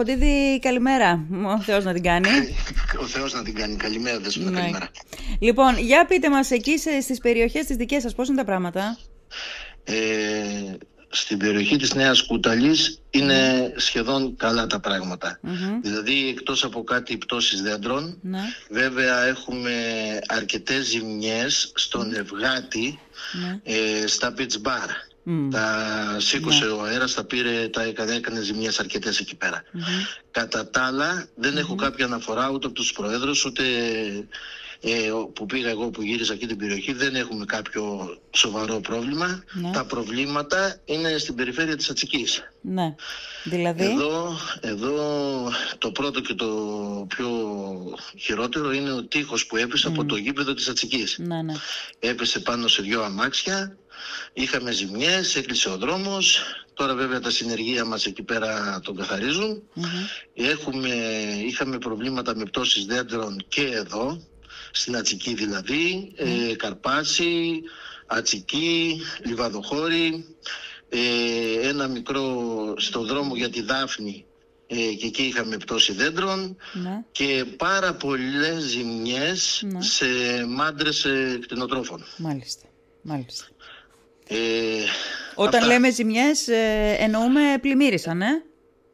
Αρχοντίδη, καλημέρα. Ο Θεός να την κάνει. Ο Θεός να την κάνει. Καλημέρα, Δέσποινα, Ναι. καλημέρα. Λοιπόν, για πείτε μας εκεί σε- στις περιοχές τις δικές σας πώς είναι τα πράγματα; Ε, στην περιοχή της Νέας Κούταλης είναι σχεδόν καλά τα πράγματα. Μμμ. Δηλαδή, εκτός από κάτι πτώσεις δέντρων, Ναι, βέβαια έχουμε αρκετές ζημιές στον Ευγάτη, ναι. ε, στα beach bar. Μμ. Τα σήκωσε ο αέρας, τα πήρε, τα έκανε, έκανε ζημιές αρκετές εκεί πέρα. Μμμ. Κατά τα άλλα, δεν έχω κάποια αναφορά ούτε από τους προέδρους, ούτε ε, ο- που πήγα εγώ που γύρισα εκεί την περιοχή. Δεν έχουμε κάποιο σοβαρό πρόβλημα. Ναι. Τα προβλήματα είναι στην περιφέρεια της Ατσικής. Ναι. Δηλαδή; Εδώ, εδώ το πρώτο και το πιο χειρότερο είναι ο τείχος που έπεσε από το γήπεδο της Ατσικής. Ναι, ναι. Έπεσε πάνω σε δυο αμάξια, είχαμε ζημιές, έκλεισε ο δρόμος. Τώρα βέβαια τα συνεργεία μας εκεί πέρα τον καθαρίζουν. Μμμ. Έχουμε, είχαμε προβλήματα με πτώσεις δέντρων και εδώ, στην Ατσική δηλαδή, ε, Καρπάση, Ατσική, Λιβαδοχώρη, ε, ένα μικρό στο δρόμο για τη Δάφνη ε, και εκεί είχαμε πτώση δέντρων Ναι. και πάρα πολλές ζημιές Ναι. σε μάντρες ε, κτηνοτρόφων. Μάλιστα. Μάλιστα. Ε, Όταν αυτά. λέμε ζημιές ε, εννοούμε πλημμύρισαν, ε;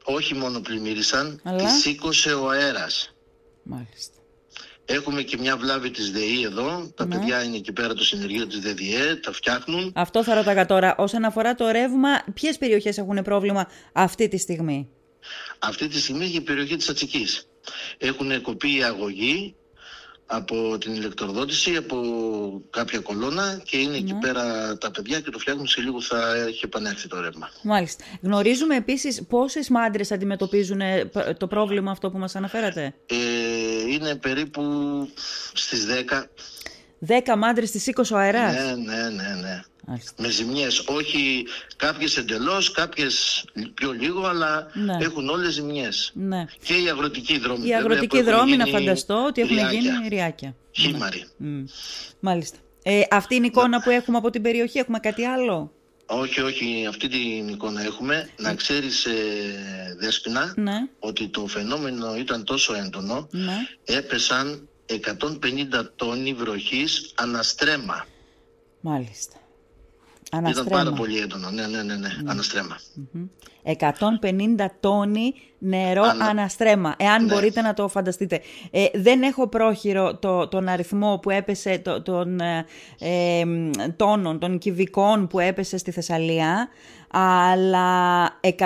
Όχι μόνο πλημμύρισαν, Αλλά; τη σήκωσε ο αέρας. Μάλιστα. Έχουμε και μια βλάβη της ΔΕΗ εδώ. Τα Ναι. παιδιά είναι εκεί πέρα το συνεργείο της ΔΔΕ, τα φτιάχνουν. Αυτό θα ρωτάγα τώρα. Όσον αφορά το ρεύμα, ποιες περιοχές έχουν πρόβλημα αυτή τη στιγμή; Αυτή τη στιγμή έχει η περιοχή της Ατσικής. Έχουν κοπεί η αγωγή από την ηλεκτροδότηση, από κάποια κολόνα και είναι εκεί Ναι. πέρα τα παιδιά και το φτιάχνουν σε λίγο θα έχει επανέλθει το ρεύμα. Μάλιστα. Γνωρίζουμε επίσης πόσες μάντρες αντιμετωπίζουν ε, π- το πρόβλημα αυτό που μας αναφέρατε; Ε, είναι περίπου στις 10. Δέκα μάντρες στις 20 ο αεράς. Ναι, ναι, ναι, ναι. Μάλιστα. Με ζημιές, όχι κάποιες εντελώς, κάποιες πιο λίγο, αλλά Ναι. έχουν όλες ζημιές. Ναι. Και οι αγροτικοί δρόμοι. Οι βέβαια, αγροτικοί που έχουν δρόμοι να γίνει φανταστώ ότι έχουν ριάκια, γίνει ριάκια. Χήμαροι. Μμ. Μάλιστα. Ε, αυτή είναι η εικόνα που έχουμε από την περιοχή. Έχουμε κάτι άλλο; Όχι, όχι, αυτή την εικόνα έχουμε. Να ξέρεις, ε, Δέσποινα, Ναι. ότι το φαινόμενο ήταν τόσο έντονο, Ναι. έπεσαν 150 τόνοι βροχής αναστρέμα. Μάλιστα. Ήταν Αναστρέμα. πάρα πολύ έντονο, ναι, ναι, ναι, ναι, αναστρέμα. Μμμ. 150 τόνοι νερό Ανα- αναστρέμα, εάν Ναι. μπορείτε να το φανταστείτε. Ε, δεν έχω πρόχειρο το, τον αριθμό που έπεσε, το, των ε, ε, μ, τόνων, των κυβικών που έπεσε στη Θεσσαλία, αλλά 150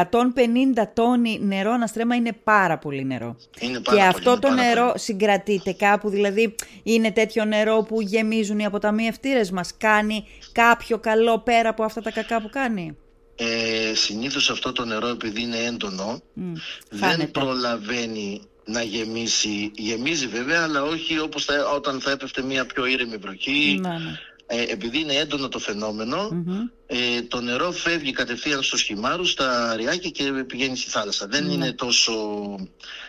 τόνοι νερό αναστρέμα είναι πάρα πολύ νερό. Είναι πάρα Και πολύ, αυτό είναι το πάρα νερό πολύ. συγκρατείται κάπου, δηλαδή είναι τέτοιο νερό που γεμίζουν οι αποταμιευτήρες μας. Κάνει κάποιο καλό πέρα από αυτά τα κακά που κάνει; Ε, συνήθως αυτό το νερό επειδή είναι έντονο Μμ, δεν φάνεται. προλαβαίνει να γεμίσει. Γεμίζει βέβαια αλλά όχι όπως θα, όταν θα έπεφτε μια πιο ήρεμη βροχή. Ναι, ναι. Ε, επειδή είναι έντονο το φαινόμενο Μμμ. ε, το νερό φεύγει κατευθείαν στους χυμάρους, στα ριάκια και πηγαίνει στη θάλασσα. Δεν είναι τόσο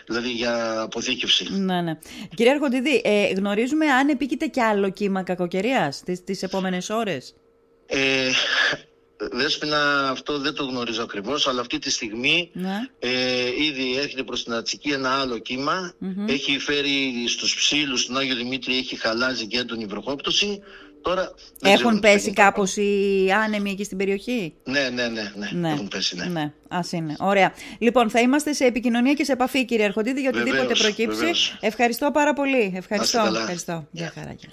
δηλαδή για αποθήκευση. Ναι, ναι. Κυρία Αρχοντιδή, ε, γνωρίζουμε αν επίκειται κι άλλο κύμα κακοκαιρίας τις, τις επόμενες ώρες; Ε, Δέσποινα, αυτό δεν το γνωρίζω ακριβώς, αλλά αυτή τη στιγμή Ναι. Ε, ήδη έρχεται προς την Ατσική ένα άλλο κύμα. Έχει φέρει στους ψήλους, στον Άγιο Δημήτρη έχει χαλάζει και έντονη βροχόπτωση. Τώρα δεν ξέρω Έχουν τι θα πέσει γίνει. κάπως οι άνεμοι εκεί στην περιοχή; Ναι, ναι, ναι, ναι, Ναι. έχουν πέσει, ναι. Ναι, ας είναι. Ωραία. Λοιπόν, θα είμαστε σε επικοινωνία και σε επαφή, κύριε Αρχοντίδη, για οτιδήποτε Βεβαίως, προκύψει. βεβαίως. Ευχαριστώ πάρα πολύ. Ευχαριστώ. καλά. Ευχαριστώ. Γεια Γεια. χαρά. γεια.